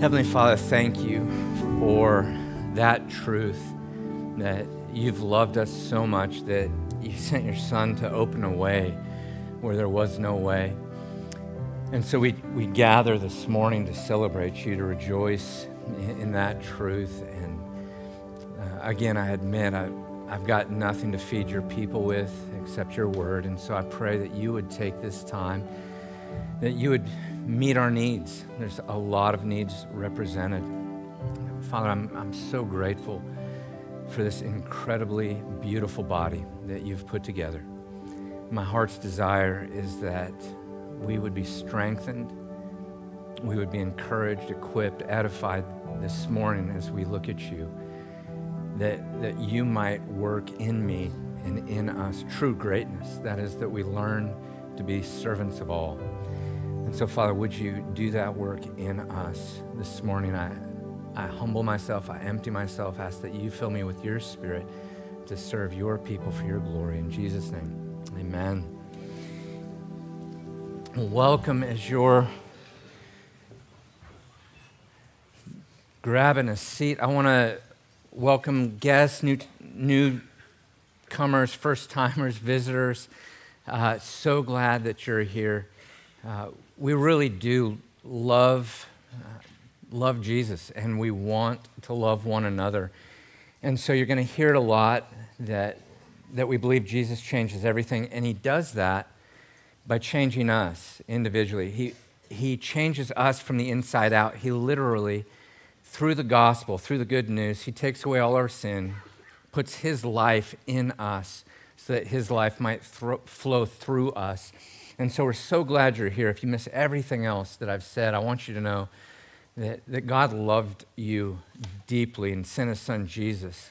Heavenly Father, thank you for that truth that you've loved us so much that you sent your Son to open a way where there was no way. And so we, we gather this morning to celebrate you, to rejoice in, in that truth. And uh, again, I admit I, I've got nothing to feed your people with except your word. And so I pray that you would take this time, that you would meet our needs. There's a lot of needs represented. Father, I'm, I'm so grateful for this incredibly beautiful body that you've put together. My heart's desire is that we would be strengthened, we would be encouraged, equipped, edified this morning as we look at you, that, that you might work in me and in us true greatness. That is, that we learn to be servants of all. And so, Father, would you do that work in us this morning? I, I humble myself, I empty myself, ask that you fill me with your spirit to serve your people for your glory. In Jesus' name, amen. Welcome as you're grabbing a seat. I want to welcome guests, new, newcomers, first timers, visitors. Uh, so glad that you're here. Uh, we really do love, love Jesus, and we want to love one another. And so you're going to hear it a lot that, that we believe Jesus changes everything, and he does that by changing us individually. He, he changes us from the inside out. He literally, through the gospel, through the good news, he takes away all our sin, puts his life in us so that his life might thro- flow through us. And so we're so glad you're here. If you miss everything else that I've said, I want you to know that, that God loved you deeply and sent his son Jesus,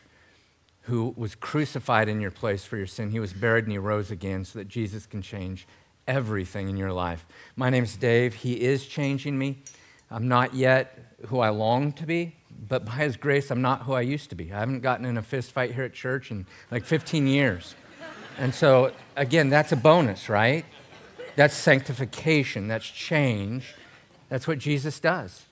who was crucified in your place for your sin. He was buried and he rose again so that Jesus can change everything in your life. My name is Dave. He is changing me. I'm not yet who I long to be, but by his grace, I'm not who I used to be. I haven't gotten in a fist fight here at church in like 15 years. And so, again, that's a bonus, right? That's sanctification, that's change. That's what Jesus does.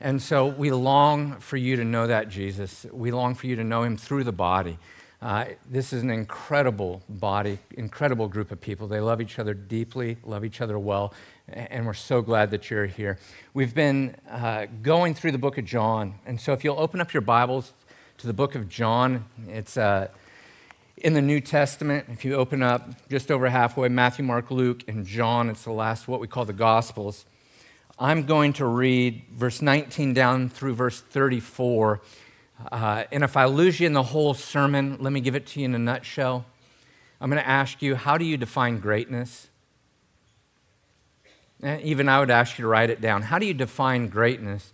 And so we long for you to know that, Jesus. We long for you to know him through the body. Uh, this is an incredible body, incredible group of people. They love each other deeply, love each other well, and we're so glad that you're here. We've been uh, going through the book of John, and so if you'll open up your Bibles to the book of John, it's. Uh, in the New Testament, if you open up just over halfway, Matthew, Mark, Luke, and John, it's the last what we call the Gospels. I'm going to read verse 19 down through verse 34. Uh, and if I lose you in the whole sermon, let me give it to you in a nutshell. I'm going to ask you, how do you define greatness? Eh, even I would ask you to write it down. How do you define greatness?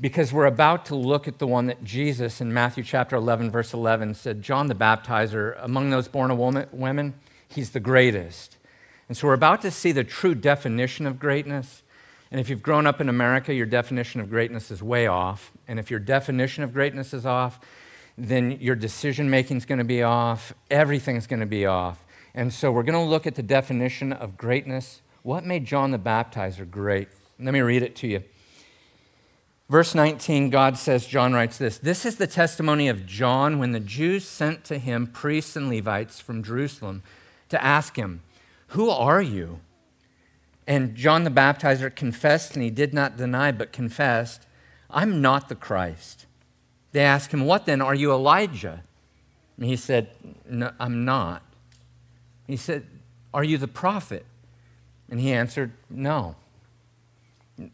Because we're about to look at the one that Jesus in Matthew chapter 11, verse 11 said, John the Baptizer, among those born of women, he's the greatest. And so we're about to see the true definition of greatness. And if you've grown up in America, your definition of greatness is way off. And if your definition of greatness is off, then your decision making is going to be off. Everything's going to be off. And so we're going to look at the definition of greatness. What made John the Baptizer great? Let me read it to you. Verse 19, God says, John writes this This is the testimony of John when the Jews sent to him priests and Levites from Jerusalem to ask him, Who are you? And John the Baptizer confessed, and he did not deny, but confessed, I'm not the Christ. They asked him, What then? Are you Elijah? And he said, No, I'm not. He said, Are you the prophet? And he answered, No.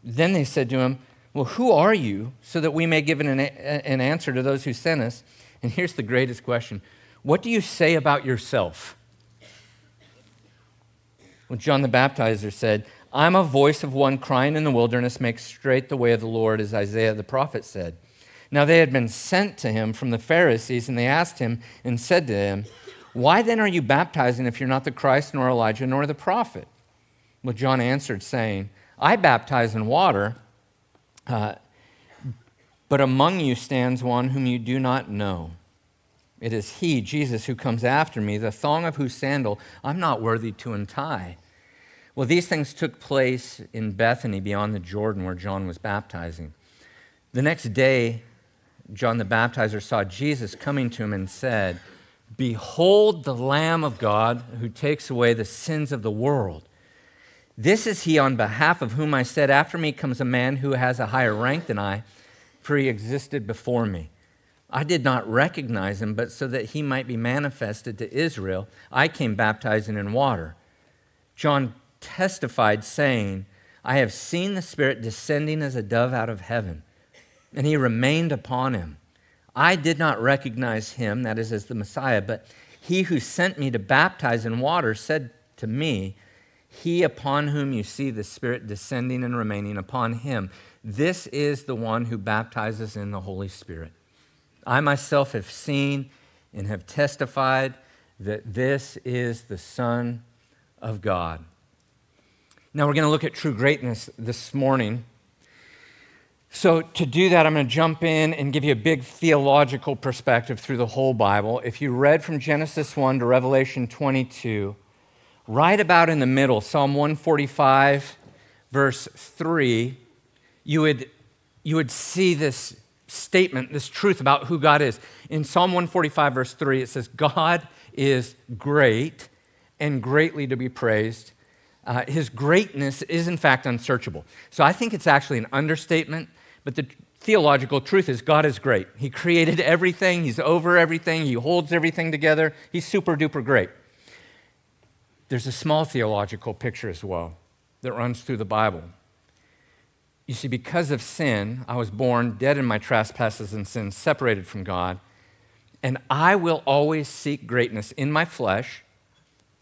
Then they said to him, well, who are you? So that we may give an, an answer to those who sent us. And here's the greatest question What do you say about yourself? Well, John the Baptizer said, I'm a voice of one crying in the wilderness, make straight the way of the Lord, as Isaiah the prophet said. Now they had been sent to him from the Pharisees, and they asked him and said to him, Why then are you baptizing if you're not the Christ, nor Elijah, nor the prophet? Well, John answered, saying, I baptize in water uh, but among you stands one whom you do not know. It is he, Jesus, who comes after me, the thong of whose sandal I'm not worthy to untie. Well, these things took place in Bethany beyond the Jordan where John was baptizing. The next day, John the Baptizer saw Jesus coming to him and said, Behold the Lamb of God who takes away the sins of the world. This is he on behalf of whom I said, After me comes a man who has a higher rank than I, for he existed before me. I did not recognize him, but so that he might be manifested to Israel, I came baptizing in water. John testified, saying, I have seen the Spirit descending as a dove out of heaven, and he remained upon him. I did not recognize him, that is, as the Messiah, but he who sent me to baptize in water said to me, He upon whom you see the Spirit descending and remaining upon him, this is the one who baptizes in the Holy Spirit. I myself have seen and have testified that this is the Son of God. Now we're going to look at true greatness this morning. So, to do that, I'm going to jump in and give you a big theological perspective through the whole Bible. If you read from Genesis 1 to Revelation 22, right about in the middle, Psalm 145, verse 3, you would, you would see this statement, this truth about who God is. In Psalm 145, verse 3, it says, God is great and greatly to be praised. Uh, his greatness is, in fact, unsearchable. So I think it's actually an understatement but the theological truth is God is great. He created everything, He's over everything, He holds everything together. He's super duper great. There's a small theological picture as well that runs through the Bible. You see, because of sin, I was born dead in my trespasses and sins, separated from God, and I will always seek greatness in my flesh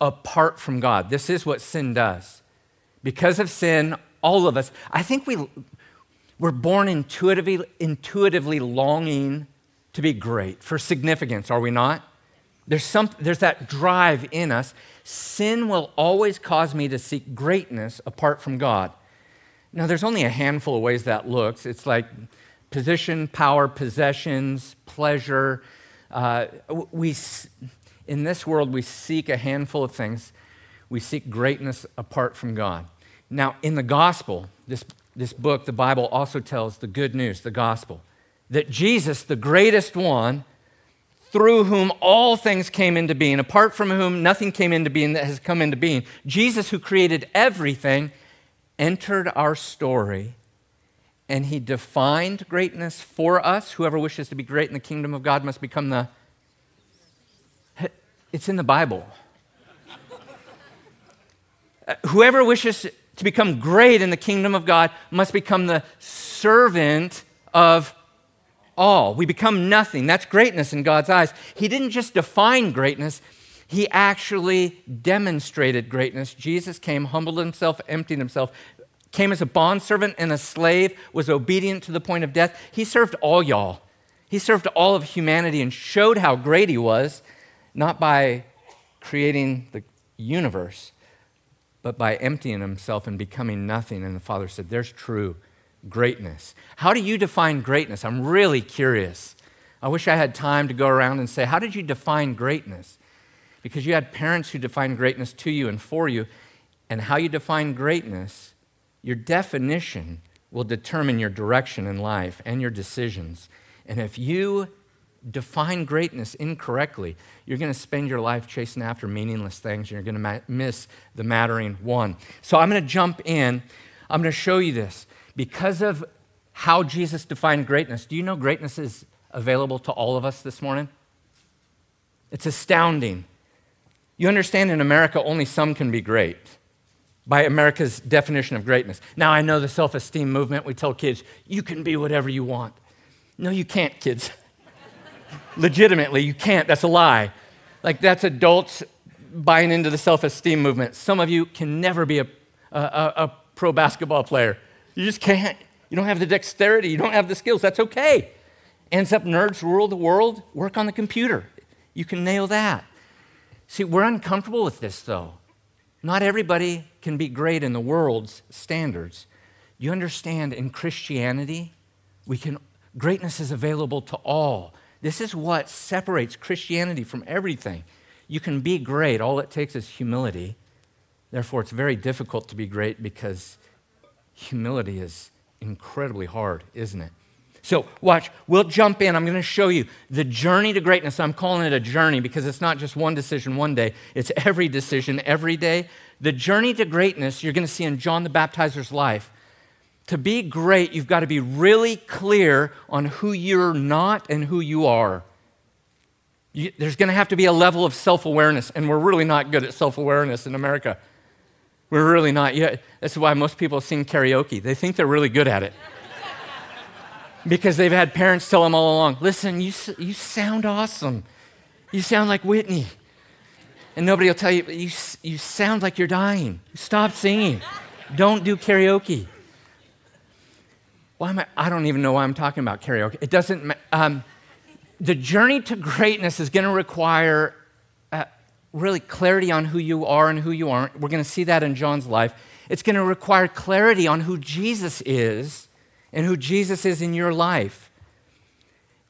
apart from God. This is what sin does. Because of sin, all of us, I think we we're born intuitively, intuitively longing to be great, for significance, are we not? There's, some, there's that drive in us. Sin will always cause me to seek greatness apart from God. Now, there's only a handful of ways that looks. It's like position, power, possessions, pleasure. Uh, we, in this world, we seek a handful of things. We seek greatness apart from God. Now, in the gospel, this this book, the Bible, also tells the good news, the gospel, that Jesus, the greatest one, through whom all things came into being, apart from whom nothing came into being that has come into being, Jesus, who created everything, entered our story and he defined greatness for us. Whoever wishes to be great in the kingdom of God must become the. It's in the Bible. Uh, whoever wishes to become great in the kingdom of God must become the servant of all. We become nothing. That's greatness in God's eyes. He didn't just define greatness, He actually demonstrated greatness. Jesus came, humbled himself, emptied himself, came as a bondservant and a slave, was obedient to the point of death. He served all y'all. He served all of humanity and showed how great he was, not by creating the universe, but by emptying himself and becoming nothing. And the Father said, There's true greatness. How do you define greatness? I'm really curious. I wish I had time to go around and say, How did you define greatness? Because you had parents who defined greatness to you and for you, and how you define greatness, your definition will determine your direction in life and your decisions. And if you define greatness incorrectly, you're going to spend your life chasing after meaningless things. And you're going to ma- miss the mattering one. So I'm going to jump in. I'm going to show you this. Because of how Jesus defined greatness, do you know greatness is available to all of us this morning? It's astounding. You understand in America, only some can be great by America's definition of greatness. Now, I know the self esteem movement, we tell kids, you can be whatever you want. No, you can't, kids. legitimately. You can't. That's a lie. Like, that's adults buying into the self esteem movement. Some of you can never be a, a, a, pro basketball player. You just can't. You don't have the dexterity, you don't have the skills. That's okay. Ends up nerds rule the world, work on the computer. You can nail that. See, we're uncomfortable with this, though. Not everybody can be great in the world's standards. You understand, in Christianity, we can, greatness is available to all. This is what separates Christianity from everything. You can be great, all it takes is humility. Therefore, it's very difficult to be great because humility is incredibly hard, isn't it? So, watch, we'll jump in. I'm going to show you the journey to greatness. I'm calling it a journey because it's not just one decision one day, it's every decision every day. The journey to greatness you're going to see in John the Baptizer's life. To be great, you've got to be really clear on who you're not and who you are. You, there's going to have to be a level of self awareness, and we're really not good at self awareness in America. We're really not. Yeah, that's why most people sing karaoke. They think they're really good at it because they've had parents tell them all along listen, you, you sound awesome. You sound like Whitney. And nobody will tell you, you, you sound like you're dying. Stop singing. Don't do karaoke. Why am I? I don't even know why I'm talking about karaoke. It doesn't. Um, the journey to greatness is going to require really clarity on who you are and who you aren't. We're going to see that in John's life. It's going to require clarity on who Jesus is and who Jesus is in your life.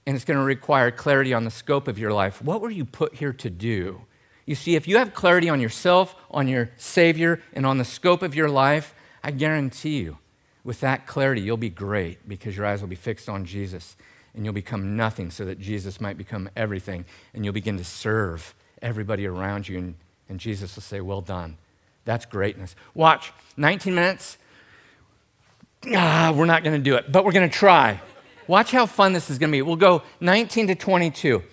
And it's going to require clarity on the scope of your life. What were you put here to do? You see, if you have clarity on yourself, on your Savior, and on the scope of your life, I guarantee you, with that clarity, you'll be great because your eyes will be fixed on Jesus and you'll become nothing so that Jesus might become everything and you'll begin to serve everybody around you and, and Jesus will say, Well done. That's greatness. Watch, 19 minutes ah, we're not going to do it, but we're going to try. Watch how fun this is going to be. We'll go 19 to 22.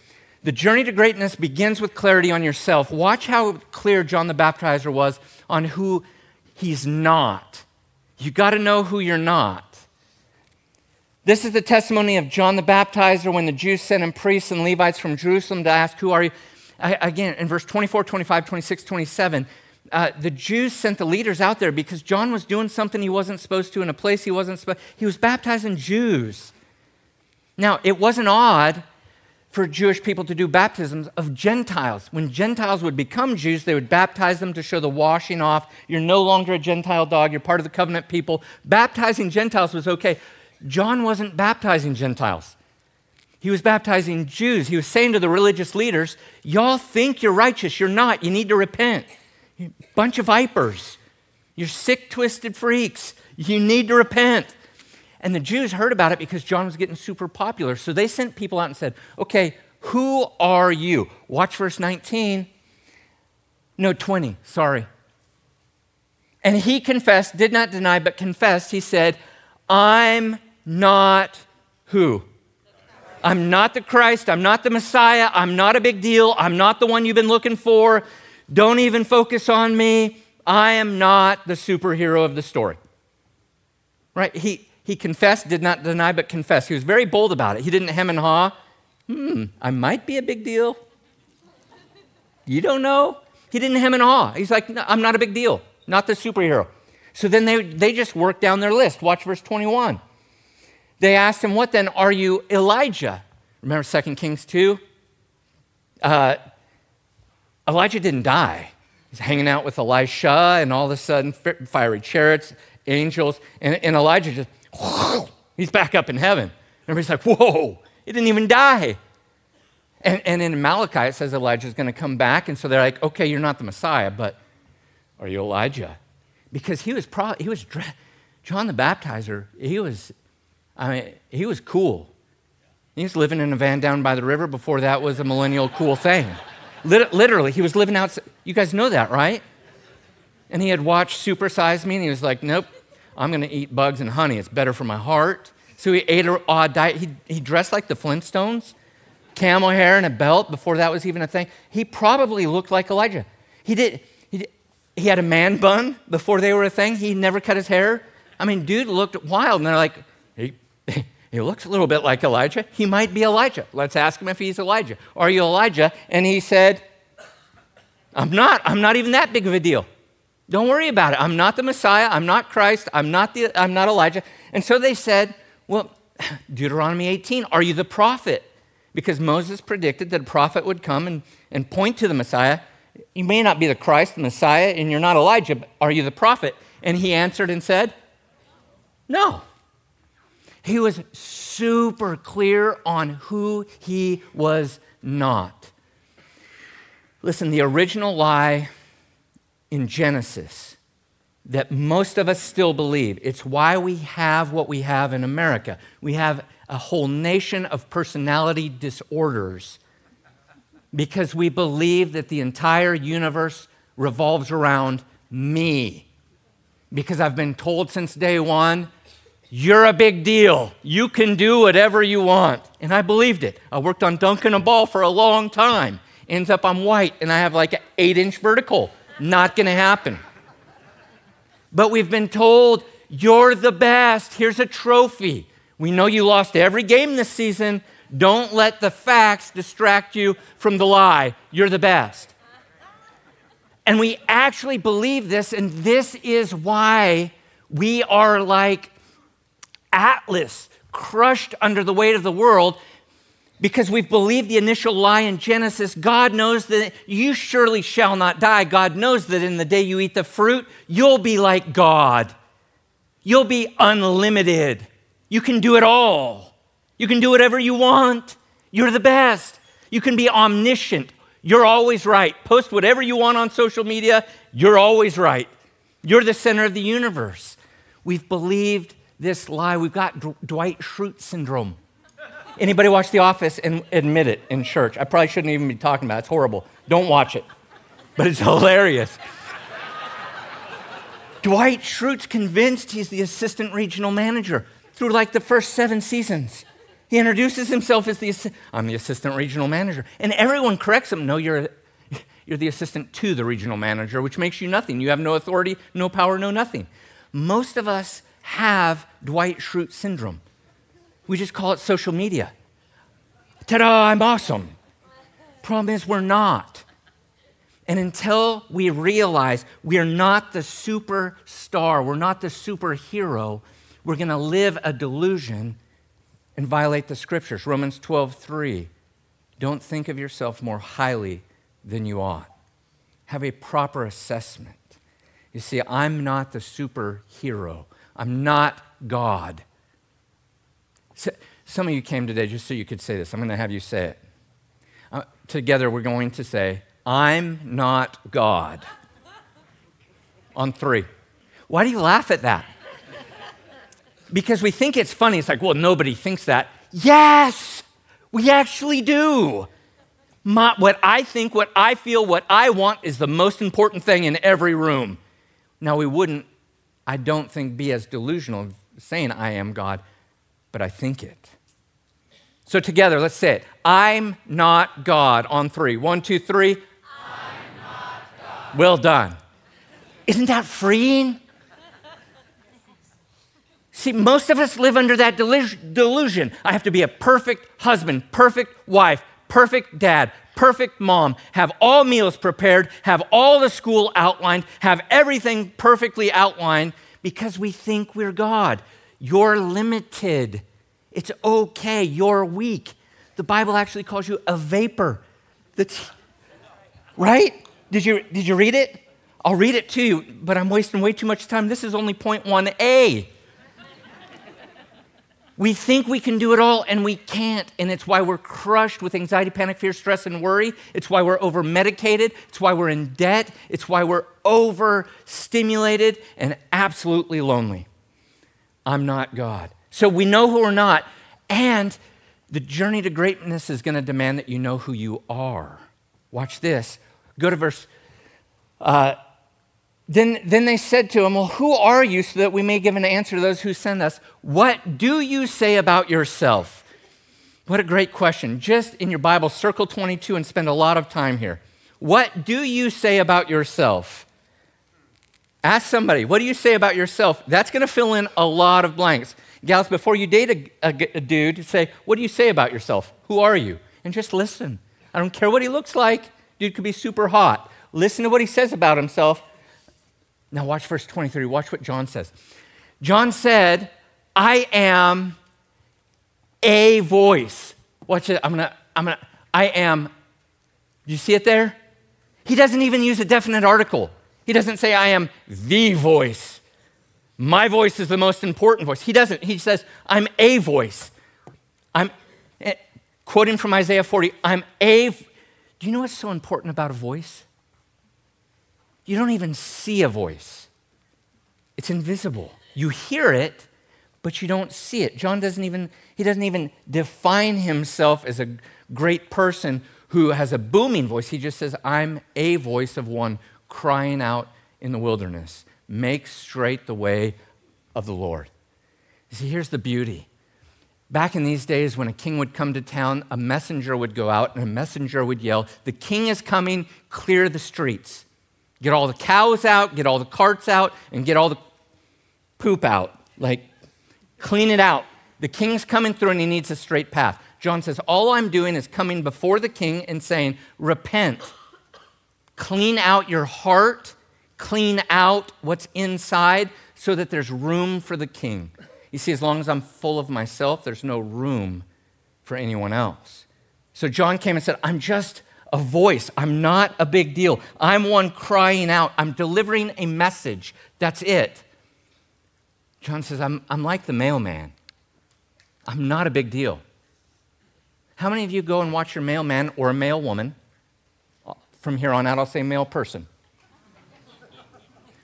The journey to greatness begins with clarity on yourself. Watch how clear John the Baptizer was on who he's not. You got to know who you're not. This is the testimony of John the Baptizer when the Jews sent him priests and Levites from Jerusalem to ask, Who are you? Again, in verse 24, 25, 26, 27, uh, the Jews sent the leaders out there because John was doing something he wasn't supposed to in a place he wasn't supposed He was baptizing Jews. Now, it wasn't odd for Jewish people to do baptisms of Gentiles. When Gentiles would become Jews, they would baptize them to show the washing off. You're no longer a Gentile dog, you're part of the covenant people. Baptizing Gentiles was okay. John wasn't baptizing Gentiles. He was baptizing Jews. He was saying to the religious leaders, Y'all think you're righteous. You're not. You need to repent. Bunch of vipers. You're sick, twisted freaks. You need to repent. And the Jews heard about it because John was getting super popular. So they sent people out and said, Okay, who are you? Watch verse 19. No, 20, sorry. And he confessed, did not deny, but confessed. He said, I'm not who? I'm not the Christ. I'm not the Messiah. I'm not a big deal. I'm not the one you've been looking for. Don't even focus on me. I am not the superhero of the story. Right? He, he confessed, did not deny, but confessed. He was very bold about it. He didn't hem and haw. Hmm, I might be a big deal. You don't know? He didn't hem and haw. He's like, no, I'm not a big deal, not the superhero. So then they, they just work down their list. Watch verse 21. They asked him, What then? Are you Elijah? Remember 2 Kings 2? Uh, Elijah didn't die. He's hanging out with Elisha, and all of a sudden, fiery chariots, angels, and, and Elijah just, whoosh, he's back up in heaven. Everybody's like, whoa, he didn't even die. And, and in Malachi, it says Elijah's going to come back, and so they're like, okay, you're not the Messiah, but are you Elijah? Because he was, pro- he was John the Baptizer, he was, I mean, he was cool. He was living in a van down by the river before that was a millennial cool thing. Literally, he was living outside. You guys know that, right? And he had watched Super Size Me, and he was like, nope, I'm going to eat bugs and honey. It's better for my heart. So he ate an odd diet. He, he dressed like the Flintstones, camel hair and a belt before that was even a thing. He probably looked like Elijah. He did. He, did, he had a man bun before they were a thing. He never cut his hair. I mean, dude looked wild. And they're like, he, looks a little bit like Elijah. He might be Elijah. Let's ask him if he's Elijah. Are you Elijah? And he said, I'm not. I'm not even that big of a deal. Don't worry about it. I'm not the Messiah. I'm not Christ. I'm not, the, I'm not Elijah. And so they said, Well, Deuteronomy 18, are you the prophet? Because Moses predicted that a prophet would come and, and point to the Messiah. You may not be the Christ, the Messiah, and you're not Elijah, but are you the prophet? And he answered and said, No. He was super clear on who he was not. Listen, the original lie in Genesis that most of us still believe. It's why we have what we have in America. We have a whole nation of personality disorders because we believe that the entire universe revolves around me. Because I've been told since day one, you're a big deal. You can do whatever you want. And I believed it. I worked on dunking a ball for a long time. Ends up I'm white and I have like an eight inch vertical. Not gonna happen. But we've been told, you're the best. Here's a trophy. We know you lost every game this season. Don't let the facts distract you from the lie. You're the best. And we actually believe this, and this is why we are like Atlas, crushed under the weight of the world, because we've believed the initial lie in Genesis. God knows that you surely shall not die. God knows that in the day you eat the fruit, you'll be like God. You'll be unlimited. You can do it all. You can do whatever you want. You're the best. You can be omniscient. You're always right. Post whatever you want on social media. You're always right. You're the center of the universe. We've believed this lie. We've got D- Dwight Schrute syndrome. Anybody watch The Office and admit it in church? I probably shouldn't even be talking about it. It's horrible. Don't watch it. But it's hilarious. Dwight Schrute's convinced he's the assistant regional manager through like the first seven seasons. He introduces himself as the I'm the assistant regional manager, and everyone corrects him. No, you're you're the assistant to the regional manager, which makes you nothing. You have no authority, no power, no nothing. Most of us have Dwight Schrute syndrome. We just call it social media. Ta-da! I'm awesome. Problem is, we're not. And until we realize we are not the superstar, we're not the superhero, we're going to live a delusion and violate the scriptures. Romans 12, 3. Don't think of yourself more highly than you ought. Have a proper assessment. You see, I'm not the superhero, I'm not God. So, some of you came today just so you could say this. I'm going to have you say it. Uh, together, we're going to say, I'm not God. On three. Why do you laugh at that? because we think it's funny. It's like, well, nobody thinks that. Yes, we actually do. My, what I think, what I feel, what I want is the most important thing in every room. Now, we wouldn't, I don't think, be as delusional saying I am God, but I think it. So, together, let's say it I'm not God on three. One, two, three. Well done. Isn't that freeing? See, most of us live under that delusion. I have to be a perfect husband, perfect wife, perfect dad, perfect mom, have all meals prepared, have all the school outlined, have everything perfectly outlined because we think we're God. You're limited. It's okay. You're weak. The Bible actually calls you a vapor. That's, right? Did you, did you read it? I'll read it to you, but I'm wasting way too much time. This is only point 1a. We think we can do it all and we can't. And it's why we're crushed with anxiety, panic, fear, stress, and worry. It's why we're over medicated. It's why we're in debt. It's why we're overstimulated and absolutely lonely. I'm not God. So we know who we're not. And the journey to greatness is going to demand that you know who you are. Watch this. Go to verse uh, then, then they said to him, Well, who are you so that we may give an answer to those who send us? What do you say about yourself? What a great question. Just in your Bible, circle 22 and spend a lot of time here. What do you say about yourself? Ask somebody, what do you say about yourself? That's going to fill in a lot of blanks. Gals, before you date a, a, a dude, say, what do you say about yourself? Who are you? And just listen. I don't care what he looks like. Dude could be super hot. Listen to what he says about himself now, watch verse 23. Watch what John says. John said, I am a voice. Watch it. I'm going to, I'm going to, I am. Do you see it there? He doesn't even use a definite article. He doesn't say, I am the voice. My voice is the most important voice. He doesn't. He says, I'm a voice. I'm, eh, quoting from Isaiah 40, I'm a. Do you know what's so important about a voice? You don't even see a voice. It's invisible. You hear it, but you don't see it. John doesn't even he doesn't even define himself as a great person who has a booming voice. He just says, "I'm a voice of one crying out in the wilderness, make straight the way of the Lord." You see, here's the beauty. Back in these days, when a king would come to town, a messenger would go out and a messenger would yell, The king is coming, clear the streets. Get all the cows out, get all the carts out, and get all the poop out. Like, clean it out. The king's coming through and he needs a straight path. John says, All I'm doing is coming before the king and saying, Repent. Clean out your heart, clean out what's inside so that there's room for the king. You see, as long as I'm full of myself, there's no room for anyone else. So John came and said, I'm just a voice. I'm not a big deal. I'm one crying out. I'm delivering a message. That's it. John says, I'm, I'm like the mailman. I'm not a big deal. How many of you go and watch your mailman or a mail woman? From here on out, I'll say male person.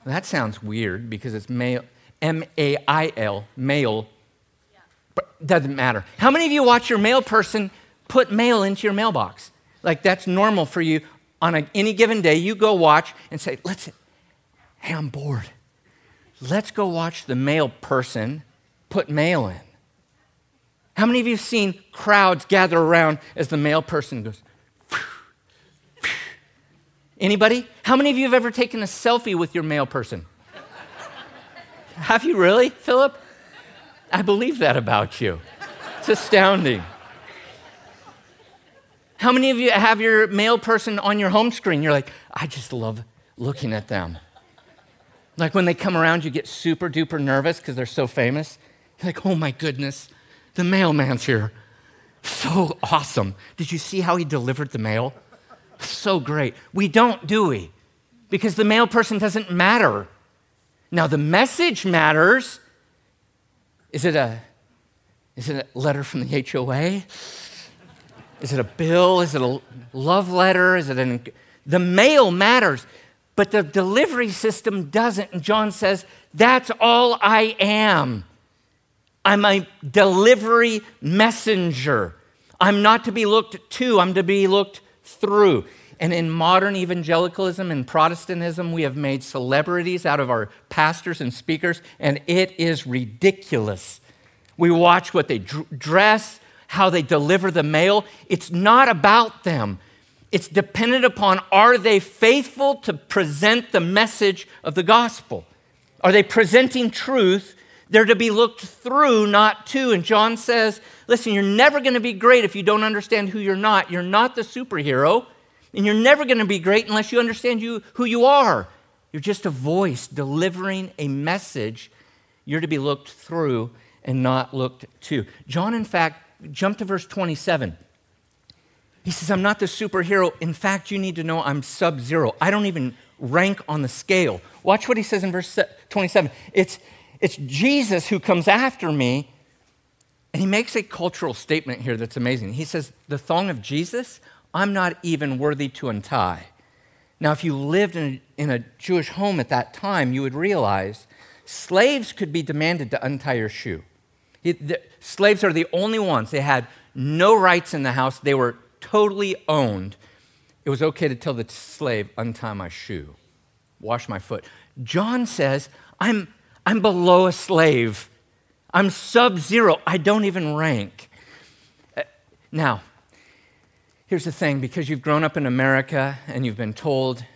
that sounds weird because it's male. M A I L, mail. But doesn't matter. How many of you watch your mail person put mail into your mailbox? Like that's normal for you on a, any given day. You go watch and say, let's, hey, I'm bored. Let's go watch the mail person put mail in. How many of you have seen crowds gather around as the mail person goes? Anybody? How many of you have ever taken a selfie with your mail person? Have you really, Philip? I believe that about you. It's astounding. How many of you have your mail person on your home screen? You're like, I just love looking at them. Like when they come around, you get super duper nervous because they're so famous. You're like, oh my goodness, the mailman's here. So awesome. Did you see how he delivered the mail? So great. We don't, do we? Because the mail person doesn't matter. Now, the message matters. Is it a, is it a letter from the HOA? Is it a bill? Is it a love letter? Is it an. The mail matters, but the delivery system doesn't. And John says, That's all I am. I'm a delivery messenger. I'm not to be looked to, I'm to be looked through. And in modern evangelicalism and Protestantism, we have made celebrities out of our pastors and speakers, and it is ridiculous. We watch what they dress, how they deliver the mail. It's not about them. It's dependent upon are they faithful to present the message of the gospel? Are they presenting truth? They're to be looked through, not to. And John says, listen, you're never going to be great if you don't understand who you're not. You're not the superhero. And you're never going to be great unless you understand you, who you are. You're just a voice delivering a message. You're to be looked through and not looked to. John, in fact, jump to verse 27. He says, I'm not the superhero. In fact, you need to know I'm sub zero. I don't even rank on the scale. Watch what he says in verse 27. It's, it's Jesus who comes after me. And he makes a cultural statement here that's amazing. He says, The thong of Jesus I'm not even worthy to untie. Now, if you lived in a, in a Jewish home at that time, you would realize slaves could be demanded to untie your shoe. the, slaves are the only ones. They had no rights in the house, they were totally owned. It was okay to tell the slave, untie my shoe, wash my foot. John says, I'm, I'm below a slave. I'm sub zero. I don't even rank. Uh, now, Here's the thing because you've grown up in America and you've been told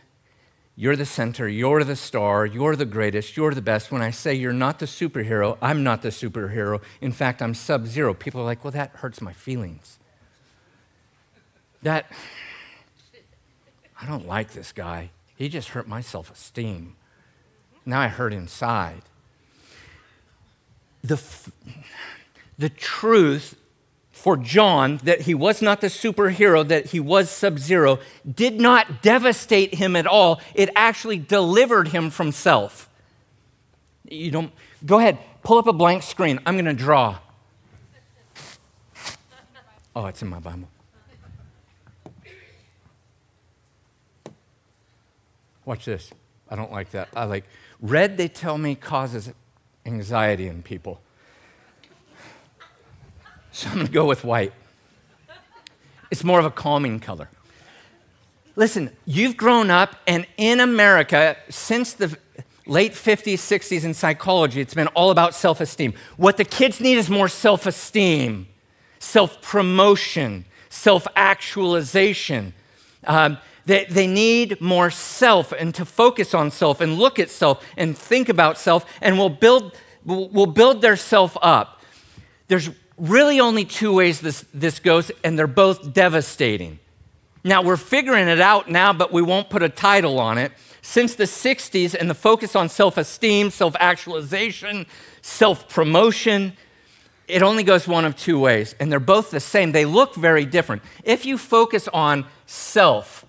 you're the center, you're the star, you're the greatest, you're the best. When I say you're not the superhero, I'm not the superhero. In fact, I'm sub zero. People are like, well, that hurts my feelings. That, I don't like this guy. He just hurt my self esteem. Now I hurt inside. The, the truth for John that he was not the superhero, that he was sub zero, did not devastate him at all. It actually delivered him from self. You don't, go ahead, pull up a blank screen. I'm going to draw. Oh, it's in my Bible. Watch this. I don't like that. I like red, they tell me, causes anxiety in people. So I'm going to go with white. It's more of a calming color. Listen, you've grown up, and in America, since the late 50s, 60s in psychology, it's been all about self esteem. What the kids need is more self esteem, self promotion, self actualization. Um, they, they need more self and to focus on self and look at self and think about self and will build, will build their self up. There's really only two ways this, this goes, and they're both devastating. Now, we're figuring it out now, but we won't put a title on it. Since the 60s and the focus on self esteem, self actualization, self promotion, it only goes one of two ways, and they're both the same. They look very different. If you focus on self,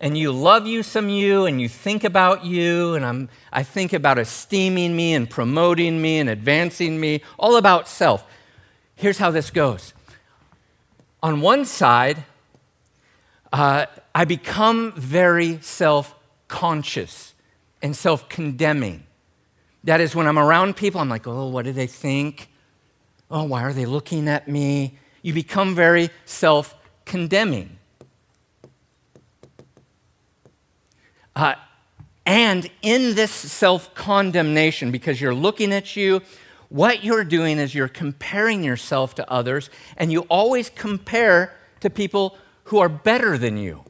and you love you some you and you think about you and I'm, i think about esteeming me and promoting me and advancing me all about self here's how this goes. On one side uh, i become very self-conscious and self-condemning. That is when i'm around people i'm like oh what do they think? Oh why are they looking at me? You become very self-condemning. Uh, and in this self condemnation, because you're looking at you, what you're doing is you're comparing yourself to others, and you always compare to people who are better than you.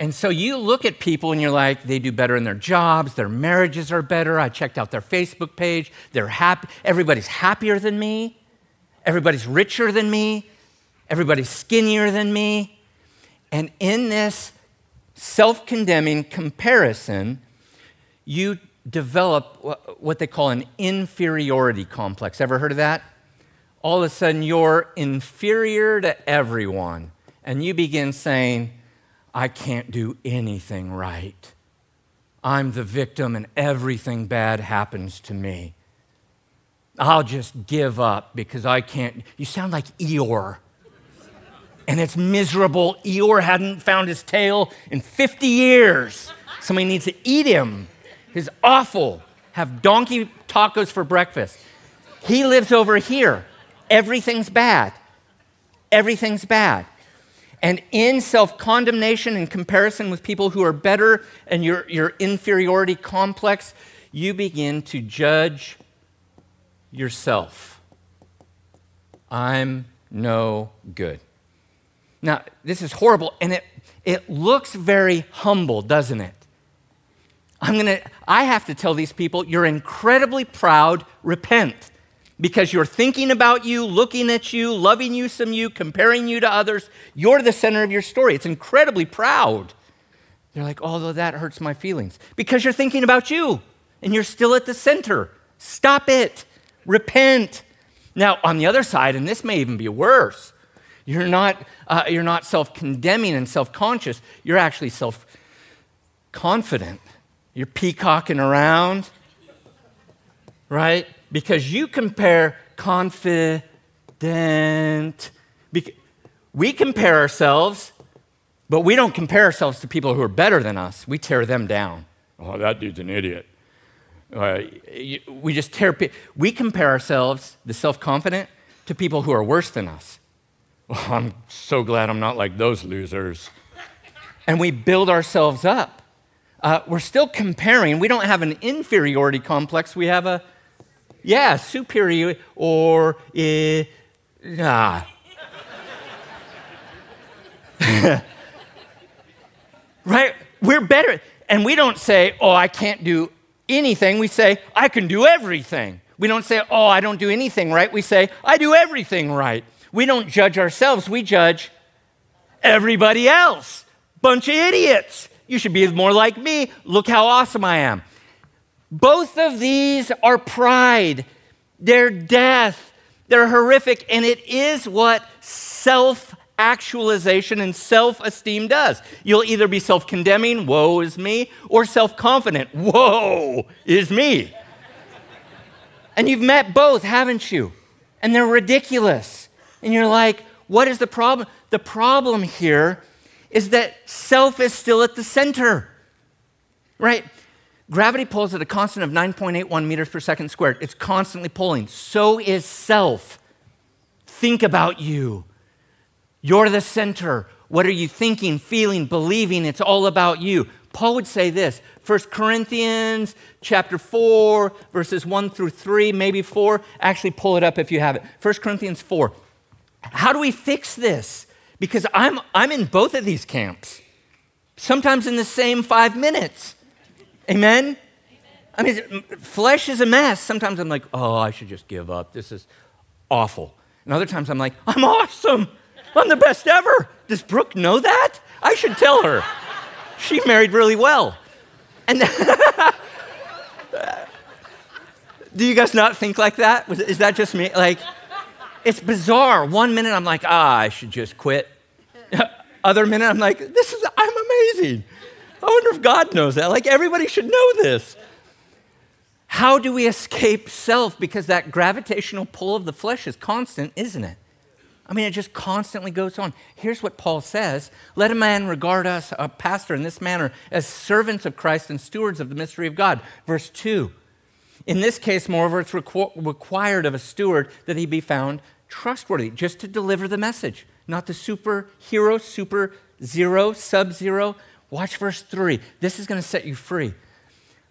And so you look at people and you're like, they do better in their jobs, their marriages are better. I checked out their Facebook page, they're happy. Everybody's happier than me, everybody's richer than me, everybody's skinnier than me. And in this self condemning comparison, you develop what they call an inferiority complex. Ever heard of that? All of a sudden, you're inferior to everyone, and you begin saying, I can't do anything right. I'm the victim, and everything bad happens to me. I'll just give up because I can't. You sound like Eeyore and it's miserable. Eeyore hadn't found his tail in 50 years. Somebody needs to eat him. He's awful. Have donkey tacos for breakfast. He lives over here. Everything's bad. Everything's bad. And in self condemnation and comparison with people who are better and your, your inferiority complex, you begin to judge yourself. I'm no good. Now, this is horrible, and it, it looks very humble, doesn't it? I'm gonna, I have to tell these people, you're incredibly proud, repent. Because you're thinking about you, looking at you, loving you some you, comparing you to others. You're the center of your story. It's incredibly proud. They're like, although that hurts my feelings. Because you're thinking about you and you're still at the center. Stop it. Repent. Now, on the other side, and this may even be worse, you're not, uh, you're not self condemning and self conscious. You're actually self confident. You're peacocking around, right? Because you compare confident. We compare ourselves, but we don't compare ourselves to people who are better than us. We tear them down. Oh, that dude's an idiot. Uh, we just tear. We compare ourselves, the self confident, to people who are worse than us. Well, I'm so glad I'm not like those losers. And we build ourselves up. Uh, we're still comparing. We don't have an inferiority complex. We have a, yeah, superior or, uh, nah. right? We're better. And we don't say, oh, I can't do anything. We say, I can do everything. We don't say, oh, I don't do anything right. We say, I do everything right. We don't judge ourselves, we judge everybody else. Bunch of idiots. You should be more like me. Look how awesome I am. Both of these are pride, they're death, they're horrific, and it is what self actualization and self esteem does. You'll either be self condemning, woe is me, or self confident, woe is me. and you've met both, haven't you? And they're ridiculous. And you're like, what is the problem? The problem here is that self is still at the center. right? Gravity pulls at a constant of 9.81 meters per second squared. It's constantly pulling. So is self. Think about you. You're the center. What are you thinking, feeling, believing? It's all about you. Paul would say this 1 Corinthians chapter 4, verses 1 through 3, maybe 4. Actually, pull it up if you have it. 1 Corinthians 4. How do we fix this? Because I'm, I'm in both of these camps, sometimes in the same five minutes. Amen? I mean, flesh is a mess. Sometimes I'm like, oh, I should just give up. This is awful. And other times I'm like, I'm awesome. I'm the best ever. Does Brooke know that? I should tell her. She married really well. And do you guys not think like that? Is that just me? Like, it's bizarre. One minute I'm like, ah, I should just quit. Other minute I'm like, this is, I'm amazing. I wonder if God knows that. Like, everybody should know this. How do we escape self? Because that gravitational pull of the flesh is constant, isn't it? I mean, it just constantly goes on. Here's what Paul says Let a man regard us, a pastor, in this manner as servants of Christ and stewards of the mystery of God. Verse 2. In this case, moreover, it's requ- required of a steward that he be found trustworthy, just to deliver the message, not the superhero, super zero, sub zero. Watch verse 3. This is going to set you free.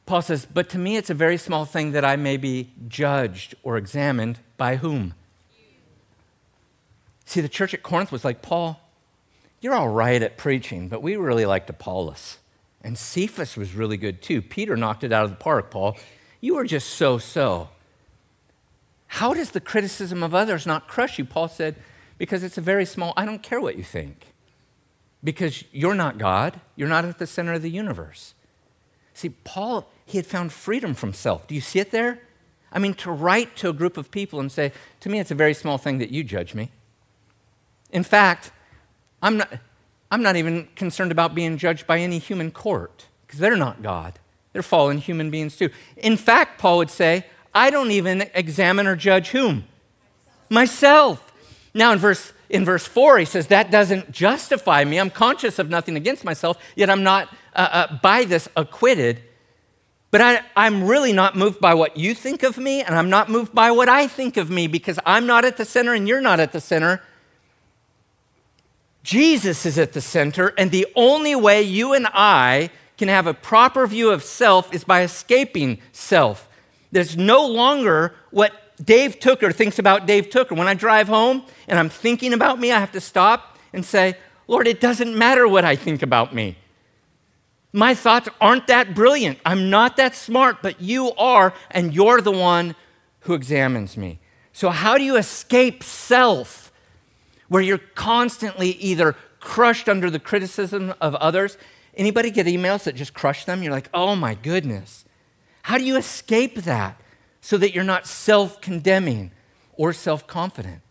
Paul says, But to me, it's a very small thing that I may be judged or examined by whom? See, the church at Corinth was like, Paul, you're all right at preaching, but we really liked Apollos. And Cephas was really good too. Peter knocked it out of the park, Paul. You were just so so. How does the criticism of others not crush you? Paul said, because it's a very small, I don't care what you think. Because you're not God, you're not at the center of the universe. See, Paul, he had found freedom from self. Do you see it there? I mean, to write to a group of people and say, to me, it's a very small thing that you judge me. In fact, I'm not, I'm not even concerned about being judged by any human court because they're not God. They're fallen human beings too. In fact, Paul would say, I don't even examine or judge whom? Myself. Now, in verse, in verse 4, he says, That doesn't justify me. I'm conscious of nothing against myself, yet I'm not uh, uh, by this acquitted. But I, I'm really not moved by what you think of me, and I'm not moved by what I think of me because I'm not at the center and you're not at the center. Jesus is at the center, and the only way you and I can have a proper view of self is by escaping self. There's no longer what Dave Tooker thinks about Dave Tooker. When I drive home and I'm thinking about me, I have to stop and say, Lord, it doesn't matter what I think about me. My thoughts aren't that brilliant. I'm not that smart, but you are, and you're the one who examines me. So, how do you escape self? where you're constantly either crushed under the criticism of others. Anybody get emails that just crush them? You're like, oh my goodness. How do you escape that so that you're not self condemning or self confident?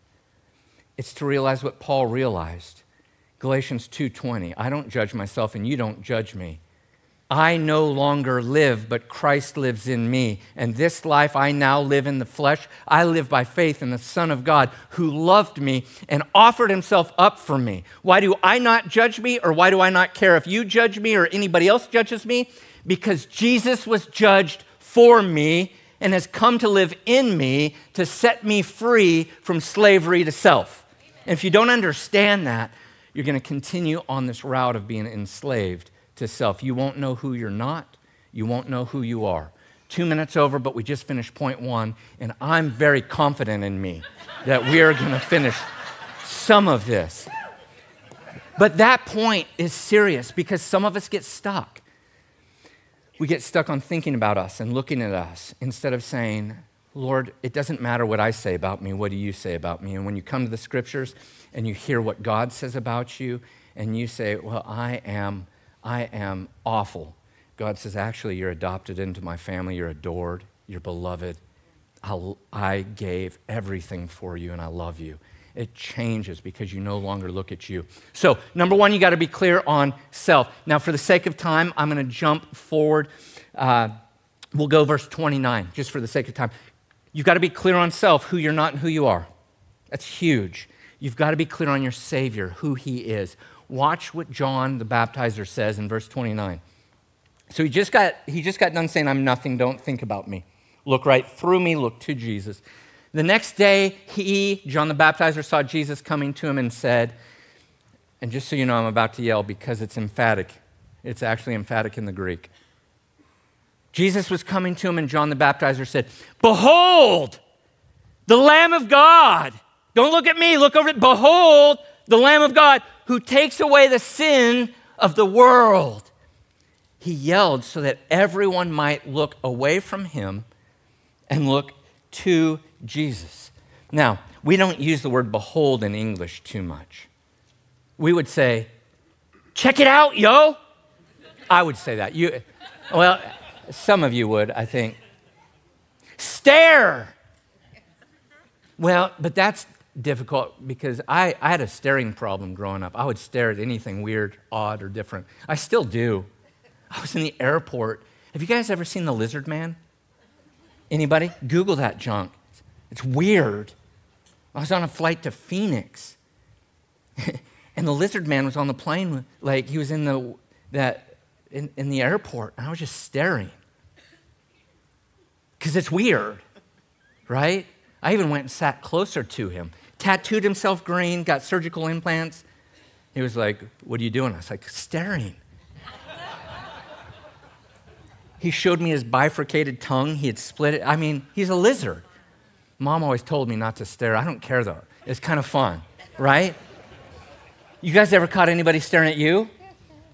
It's to realize what Paul realized. Galatians 2:20 I don't judge myself and you don't judge me. I no longer live, but Christ lives in me. And this life I now live in the flesh, I live by faith in the Son of God who loved me and offered himself up for me. Why do I not judge me, or why do I not care if you judge me or anybody else judges me? Because Jesus was judged for me and has come to live in me to set me free from slavery to self. And if you don't understand that, you're going to continue on this route of being enslaved to self. You won't know who you're not, you won't know who you are. Two minutes over, but we just finished point one, and I'm very confident in me that we are going to finish some of this. But that point is serious because some of us get stuck. We get stuck on thinking about us and looking at us instead of saying, Lord, it doesn't matter what I say about me, what do you say about me? And when you come to the scriptures and you hear what God says about you, and you say, Well, I am I am awful. God says, actually, you're adopted into my family. You're adored. You're beloved. I'll, i gave everything for you and I love you. It changes because you no longer look at you. So, number one, you got to be clear on self. Now, for the sake of time, I'm going to jump forward. Uh, we'll go verse 29, just for the sake of time. You've got to be clear on self, who you're not and who you are. That's huge. You've got to be clear on your Savior, who He is. Watch what John the baptizer says in verse 29. So he just got he just got done saying, I'm nothing, don't think about me. Look right through me, look to Jesus. The next day, he, John the Baptizer, saw Jesus coming to him and said, and just so you know, I'm about to yell because it's emphatic. It's actually emphatic in the Greek. Jesus was coming to him, and John the Baptizer said, Behold, the Lamb of God. Don't look at me, look over it. Behold, the Lamb of God who takes away the sin of the world. He yelled so that everyone might look away from him and look to Jesus. Now, we don't use the word behold in English too much. We would say, check it out, yo. I would say that. You, well, some of you would, I think. Stare. Well, but that's difficult because I, I had a staring problem growing up. I would stare at anything weird, odd, or different. I still do. I was in the airport. Have you guys ever seen The Lizard Man? Anybody? Google that junk. It's weird. I was on a flight to Phoenix, and the lizard man was on the plane, like he was in the that in, in the airport, and I was just staring because it's weird, right? I even went and sat closer to him. Tattooed himself green, got surgical implants. He was like, "What are you doing?" I was like, "Staring." he showed me his bifurcated tongue. He had split it. I mean, he's a lizard. Mom always told me not to stare. I don't care though. It's kind of fun, right? You guys ever caught anybody staring at you?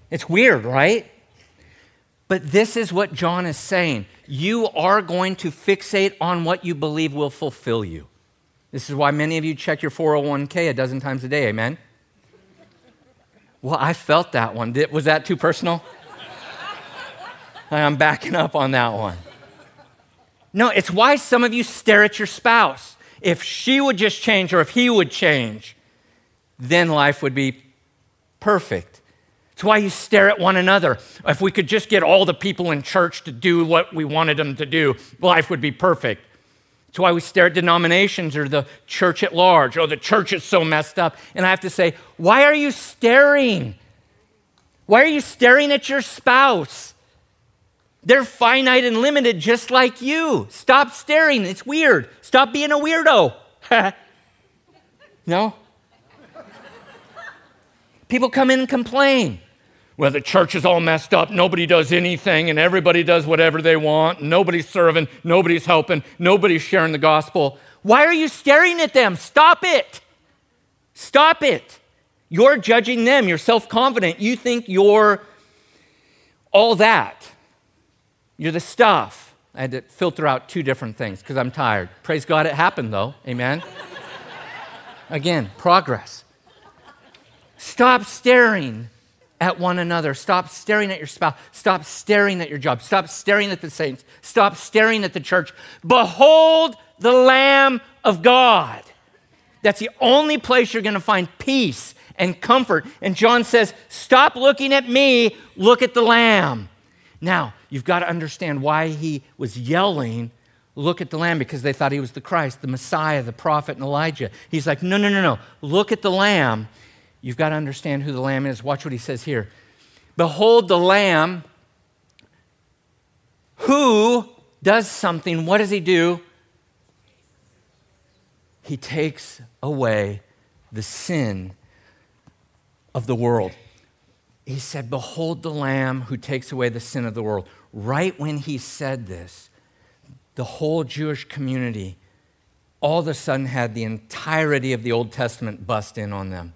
It's weird, right? But this is what John is saying. You are going to fixate on what you believe will fulfill you. This is why many of you check your 401k a dozen times a day, amen? Well, I felt that one. Was that too personal? I'm backing up on that one. No, it's why some of you stare at your spouse. If she would just change or if he would change, then life would be perfect. It's why you stare at one another. If we could just get all the people in church to do what we wanted them to do, life would be perfect. It's why we stare at denominations or the church at large. Oh, the church is so messed up. And I have to say, why are you staring? Why are you staring at your spouse? They're finite and limited just like you. Stop staring. It's weird. Stop being a weirdo. no? People come in and complain. Well, the church is all messed up. Nobody does anything, and everybody does whatever they want. Nobody's serving. Nobody's helping. Nobody's sharing the gospel. Why are you staring at them? Stop it. Stop it. You're judging them. You're self confident. You think you're all that. You're the stuff. I had to filter out two different things because I'm tired. Praise God, it happened though. Amen. Again, progress. Stop staring at one another. Stop staring at your spouse. Stop staring at your job. Stop staring at the saints. Stop staring at the church. Behold the Lamb of God. That's the only place you're going to find peace and comfort. And John says, Stop looking at me, look at the Lamb. Now, you've got to understand why he was yelling, Look at the Lamb, because they thought he was the Christ, the Messiah, the prophet, and Elijah. He's like, No, no, no, no. Look at the Lamb. You've got to understand who the Lamb is. Watch what he says here. Behold the Lamb who does something. What does he do? He takes away the sin of the world he said, Behold the Lamb who takes away the sin of the world. Right when he said this, the whole Jewish community all of a sudden had the entirety of the Old Testament bust in on them.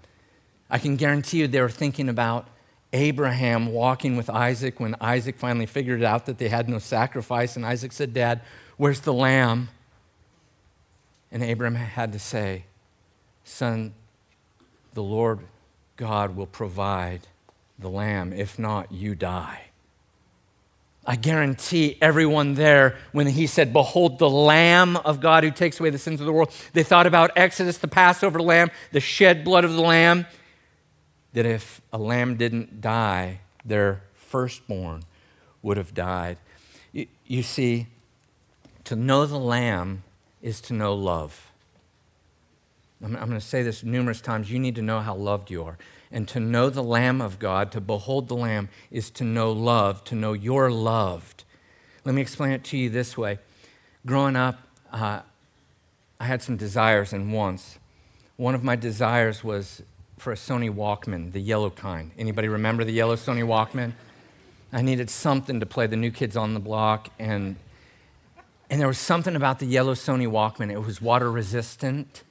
I can guarantee you they were thinking about Abraham walking with Isaac when Isaac finally figured out that they had no sacrifice. And Isaac said, Dad, where's the lamb? And Abraham had to say, Son, the Lord God will provide the lamb. If not, you die. I guarantee everyone there, when he said, Behold the Lamb of God who takes away the sins of the world, they thought about Exodus, the Passover lamb, the shed blood of the lamb. That if a lamb didn't die, their firstborn would have died. You, you see, to know the lamb is to know love. I'm, I'm going to say this numerous times. You need to know how loved you are. And to know the Lamb of God, to behold the Lamb, is to know love, to know you're loved. Let me explain it to you this way. Growing up, uh, I had some desires and wants. One of my desires was for a Sony Walkman, the yellow kind. Anybody remember the yellow Sony Walkman? I needed something to play the new kids on the block, and, and there was something about the yellow Sony Walkman. It was water resistant,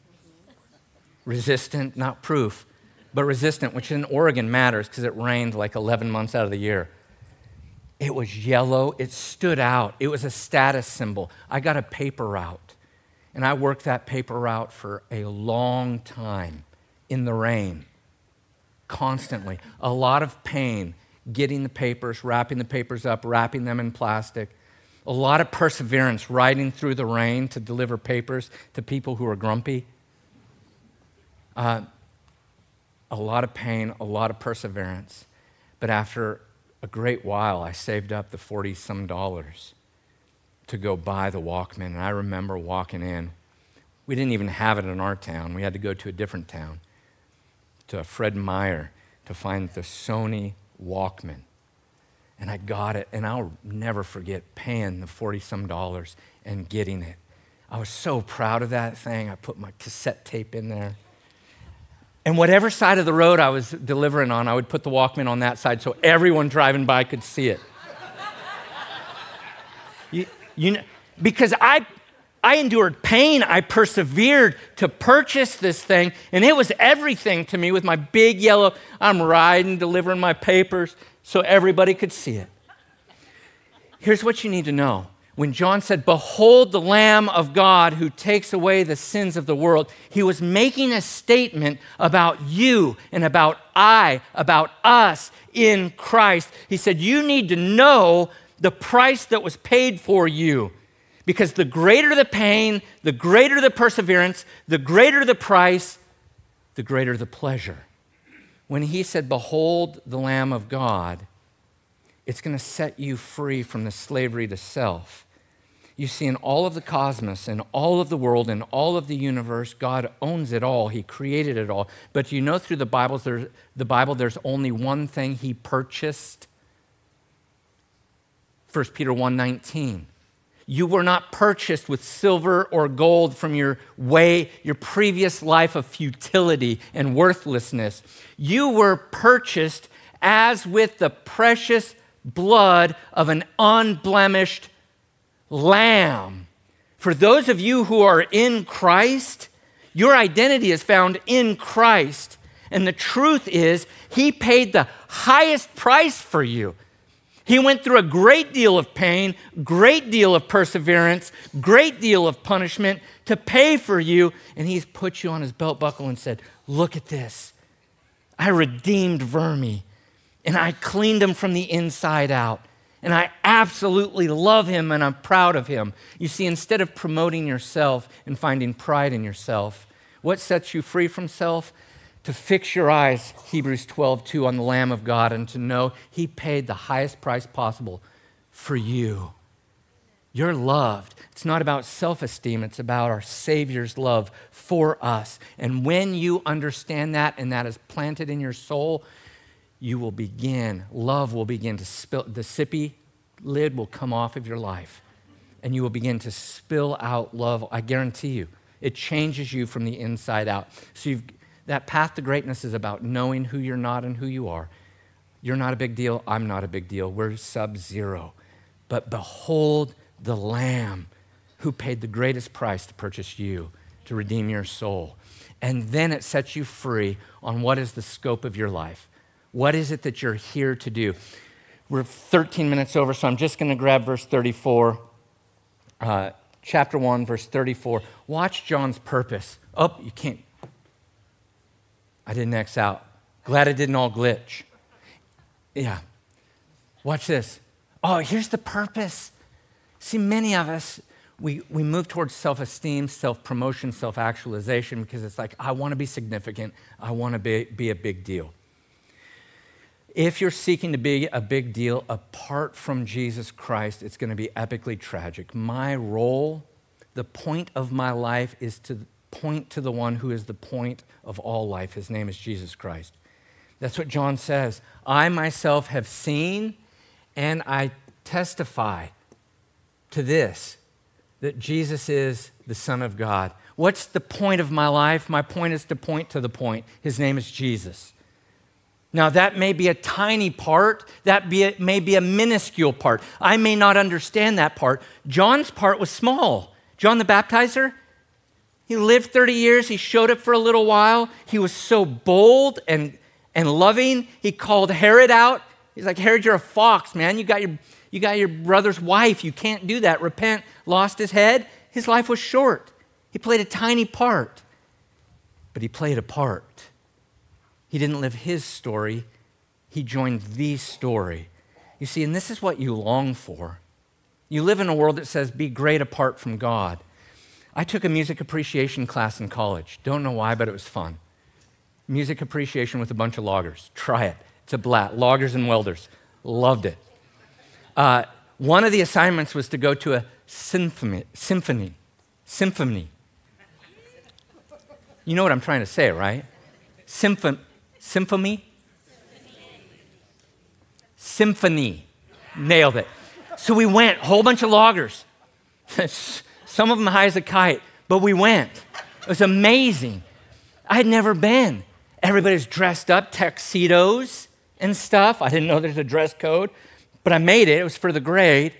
resistant, not proof, but resistant, which in Oregon matters because it rained like 11 months out of the year. It was yellow, it stood out, it was a status symbol. I got a paper route, and I worked that paper route for a long time in the rain, constantly. A lot of pain getting the papers, wrapping the papers up, wrapping them in plastic. A lot of perseverance riding through the rain to deliver papers to people who are grumpy. Uh, a lot of pain, a lot of perseverance. But after a great while, I saved up the 40 some dollars to go buy the Walkman. And I remember walking in. We didn't even have it in our town, we had to go to a different town, to Fred Meyer, to find the Sony Walkman. And I got it, and I'll never forget paying the 40 some dollars and getting it. I was so proud of that thing. I put my cassette tape in there. And whatever side of the road I was delivering on, I would put the Walkman on that side so everyone driving by could see it. you, you know, because I I endured pain. I persevered to purchase this thing, and it was everything to me with my big yellow. I'm riding, delivering my papers so everybody could see it. Here's what you need to know. When John said, Behold the Lamb of God who takes away the sins of the world, he was making a statement about you and about I, about us in Christ. He said, You need to know the price that was paid for you. Because the greater the pain, the greater the perseverance, the greater the price, the greater the pleasure. When he said, Behold the Lamb of God, it's going to set you free from the slavery to self. You see, in all of the cosmos, in all of the world, in all of the universe, God owns it all. He created it all. But you know, through the, Bibles, the Bible, there's only one thing He purchased. 1 Peter 1:19. You were not purchased with silver or gold from your way, your previous life of futility and worthlessness. You were purchased as with the precious blood of an unblemished lamb. For those of you who are in Christ, your identity is found in Christ. And the truth is, He paid the highest price for you. He went through a great deal of pain, great deal of perseverance, great deal of punishment to pay for you. And he's put you on his belt buckle and said, Look at this. I redeemed Vermi and I cleaned him from the inside out. And I absolutely love him and I'm proud of him. You see, instead of promoting yourself and finding pride in yourself, what sets you free from self? To fix your eyes, Hebrews 12, 2, on the Lamb of God and to know He paid the highest price possible for you. You're loved. It's not about self esteem, it's about our Savior's love for us. And when you understand that and that is planted in your soul, you will begin, love will begin to spill, the sippy lid will come off of your life, and you will begin to spill out love. I guarantee you. It changes you from the inside out. So you've that path to greatness is about knowing who you're not and who you are. You're not a big deal. I'm not a big deal. We're sub zero. But behold the Lamb who paid the greatest price to purchase you, to redeem your soul. And then it sets you free on what is the scope of your life. What is it that you're here to do? We're 13 minutes over, so I'm just going to grab verse 34. Uh, chapter 1, verse 34. Watch John's purpose. Oh, you can't I didn't X out. Glad it didn't all glitch. Yeah. Watch this. Oh, here's the purpose. See, many of us, we, we move towards self esteem, self promotion, self actualization because it's like, I want to be significant. I want to be, be a big deal. If you're seeking to be a big deal apart from Jesus Christ, it's going to be epically tragic. My role, the point of my life, is to point to the one who is the point of all life. His name is Jesus Christ. That's what John says. I myself have seen and I testify to this that Jesus is the Son of God. What's the point of my life? My point is to point to the point. His name is Jesus. Now, that may be a tiny part, that be a, may be a minuscule part. I may not understand that part. John's part was small. John the Baptizer, he lived 30 years, he showed up for a little while. He was so bold and, and loving. He called Herod out. He's like, Herod, you're a fox, man. You got, your, you got your brother's wife. You can't do that. Repent. Lost his head. His life was short. He played a tiny part, but he played a part. He didn't live his story, he joined the story. You see, and this is what you long for. You live in a world that says, be great apart from God. I took a music appreciation class in college. Don't know why, but it was fun. Music appreciation with a bunch of loggers. Try it. It's a blat. Loggers and welders. Loved it. Uh, one of the assignments was to go to a symphony. Symphony. Symphony. You know what I'm trying to say, right? Symphony. Symphony? Symphony. Nailed it. So we went, whole bunch of loggers. Some of them high as a kite, but we went. It was amazing. I had never been. Everybody's dressed up, tuxedos and stuff. I didn't know there's a dress code, but I made it. It was for the grade.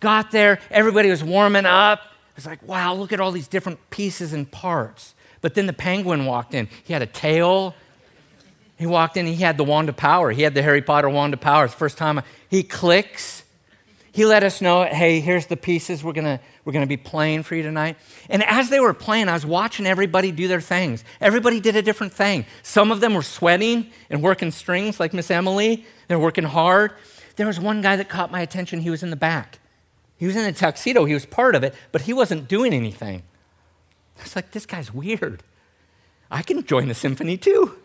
Got there, everybody was warming up. It was like, wow, look at all these different pieces and parts. But then the penguin walked in. He had a tail, he walked in, he had the wand of power. He had the Harry Potter wand of power. It's the first time he clicks. He let us know, hey, here's the pieces we're gonna, we're gonna be playing for you tonight. And as they were playing, I was watching everybody do their things. Everybody did a different thing. Some of them were sweating and working strings, like Miss Emily. They're working hard. There was one guy that caught my attention. He was in the back. He was in a tuxedo. He was part of it, but he wasn't doing anything. I was like, this guy's weird. I can join the symphony too.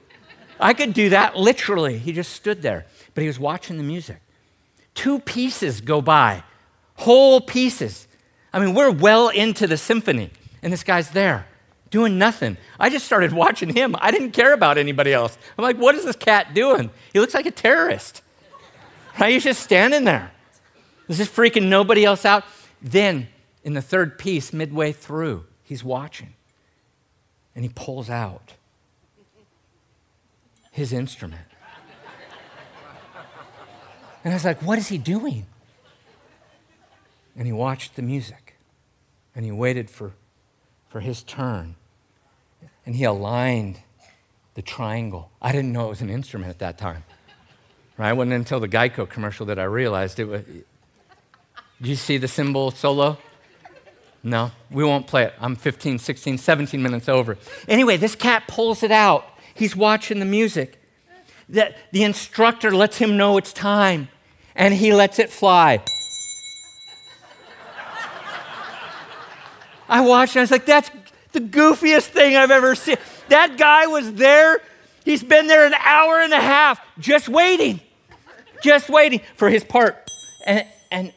I could do that literally. He just stood there, but he was watching the music. Two pieces go by, whole pieces. I mean, we're well into the symphony, and this guy's there doing nothing. I just started watching him. I didn't care about anybody else. I'm like, what is this cat doing? He looks like a terrorist. Right? He's just standing there. This is freaking nobody else out. Then, in the third piece, midway through, he's watching, and he pulls out his instrument. And I was like, what is he doing? And he watched the music and he waited for, for his turn. And he aligned the triangle. I didn't know it was an instrument at that time. Right? It wasn't until the Geico commercial that I realized it was. Do you see the cymbal solo? No, we won't play it. I'm 15, 16, 17 minutes over. Anyway, this cat pulls it out He's watching the music. That the instructor lets him know it's time and he lets it fly. I watched and I was like, that's the goofiest thing I've ever seen. That guy was there. He's been there an hour and a half just waiting, just waiting for his part. And, and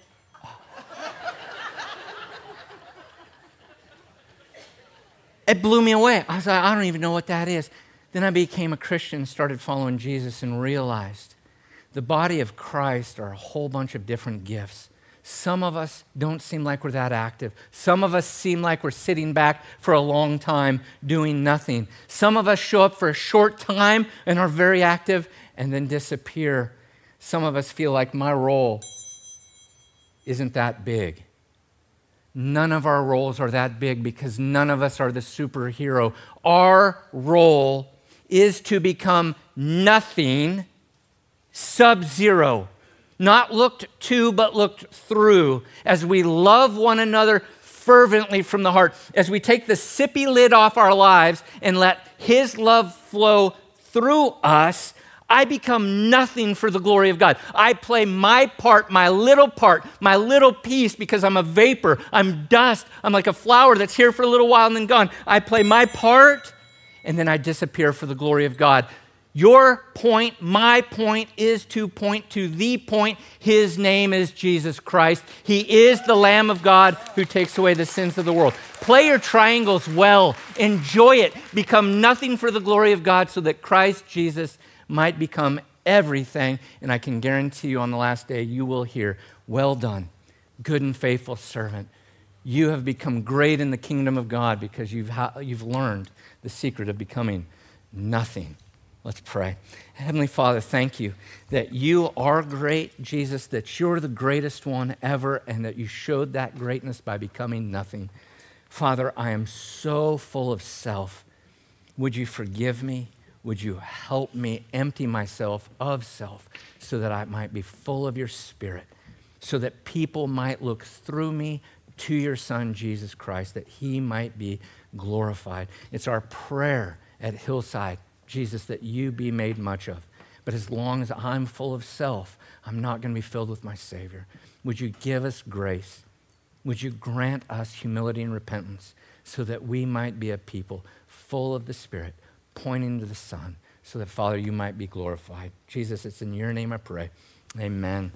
it blew me away. I was like, I don't even know what that is. Then I became a Christian, started following Jesus, and realized the body of Christ are a whole bunch of different gifts. Some of us don't seem like we're that active. Some of us seem like we're sitting back for a long time doing nothing. Some of us show up for a short time and are very active and then disappear. Some of us feel like my role isn't that big. None of our roles are that big because none of us are the superhero. Our role is to become nothing, sub zero. Not looked to, but looked through, as we love one another fervently from the heart, as we take the sippy lid off our lives and let His love flow through us, I become nothing for the glory of God. I play my part, my little part, my little piece because I'm a vapor. I'm dust. I'm like a flower that's here for a little while and then gone. I play my part and then I disappear for the glory of God. Your point, my point, is to point to the point. His name is Jesus Christ. He is the Lamb of God who takes away the sins of the world. Play your triangles well, enjoy it, become nothing for the glory of God so that Christ Jesus might become everything. And I can guarantee you on the last day, you will hear, Well done, good and faithful servant. You have become great in the kingdom of God because you've, ha- you've learned the secret of becoming nothing. Let's pray. Heavenly Father, thank you that you are great, Jesus, that you're the greatest one ever, and that you showed that greatness by becoming nothing. Father, I am so full of self. Would you forgive me? Would you help me empty myself of self so that I might be full of your spirit, so that people might look through me to your Son, Jesus Christ, that he might be glorified? It's our prayer at Hillside, Jesus, that you be made much of. But as long as I'm full of self, I'm not going to be filled with my Savior. Would you give us grace? Would you grant us humility and repentance so that we might be a people full of the Spirit, pointing to the Son, so that, Father, you might be glorified? Jesus, it's in your name I pray. Amen.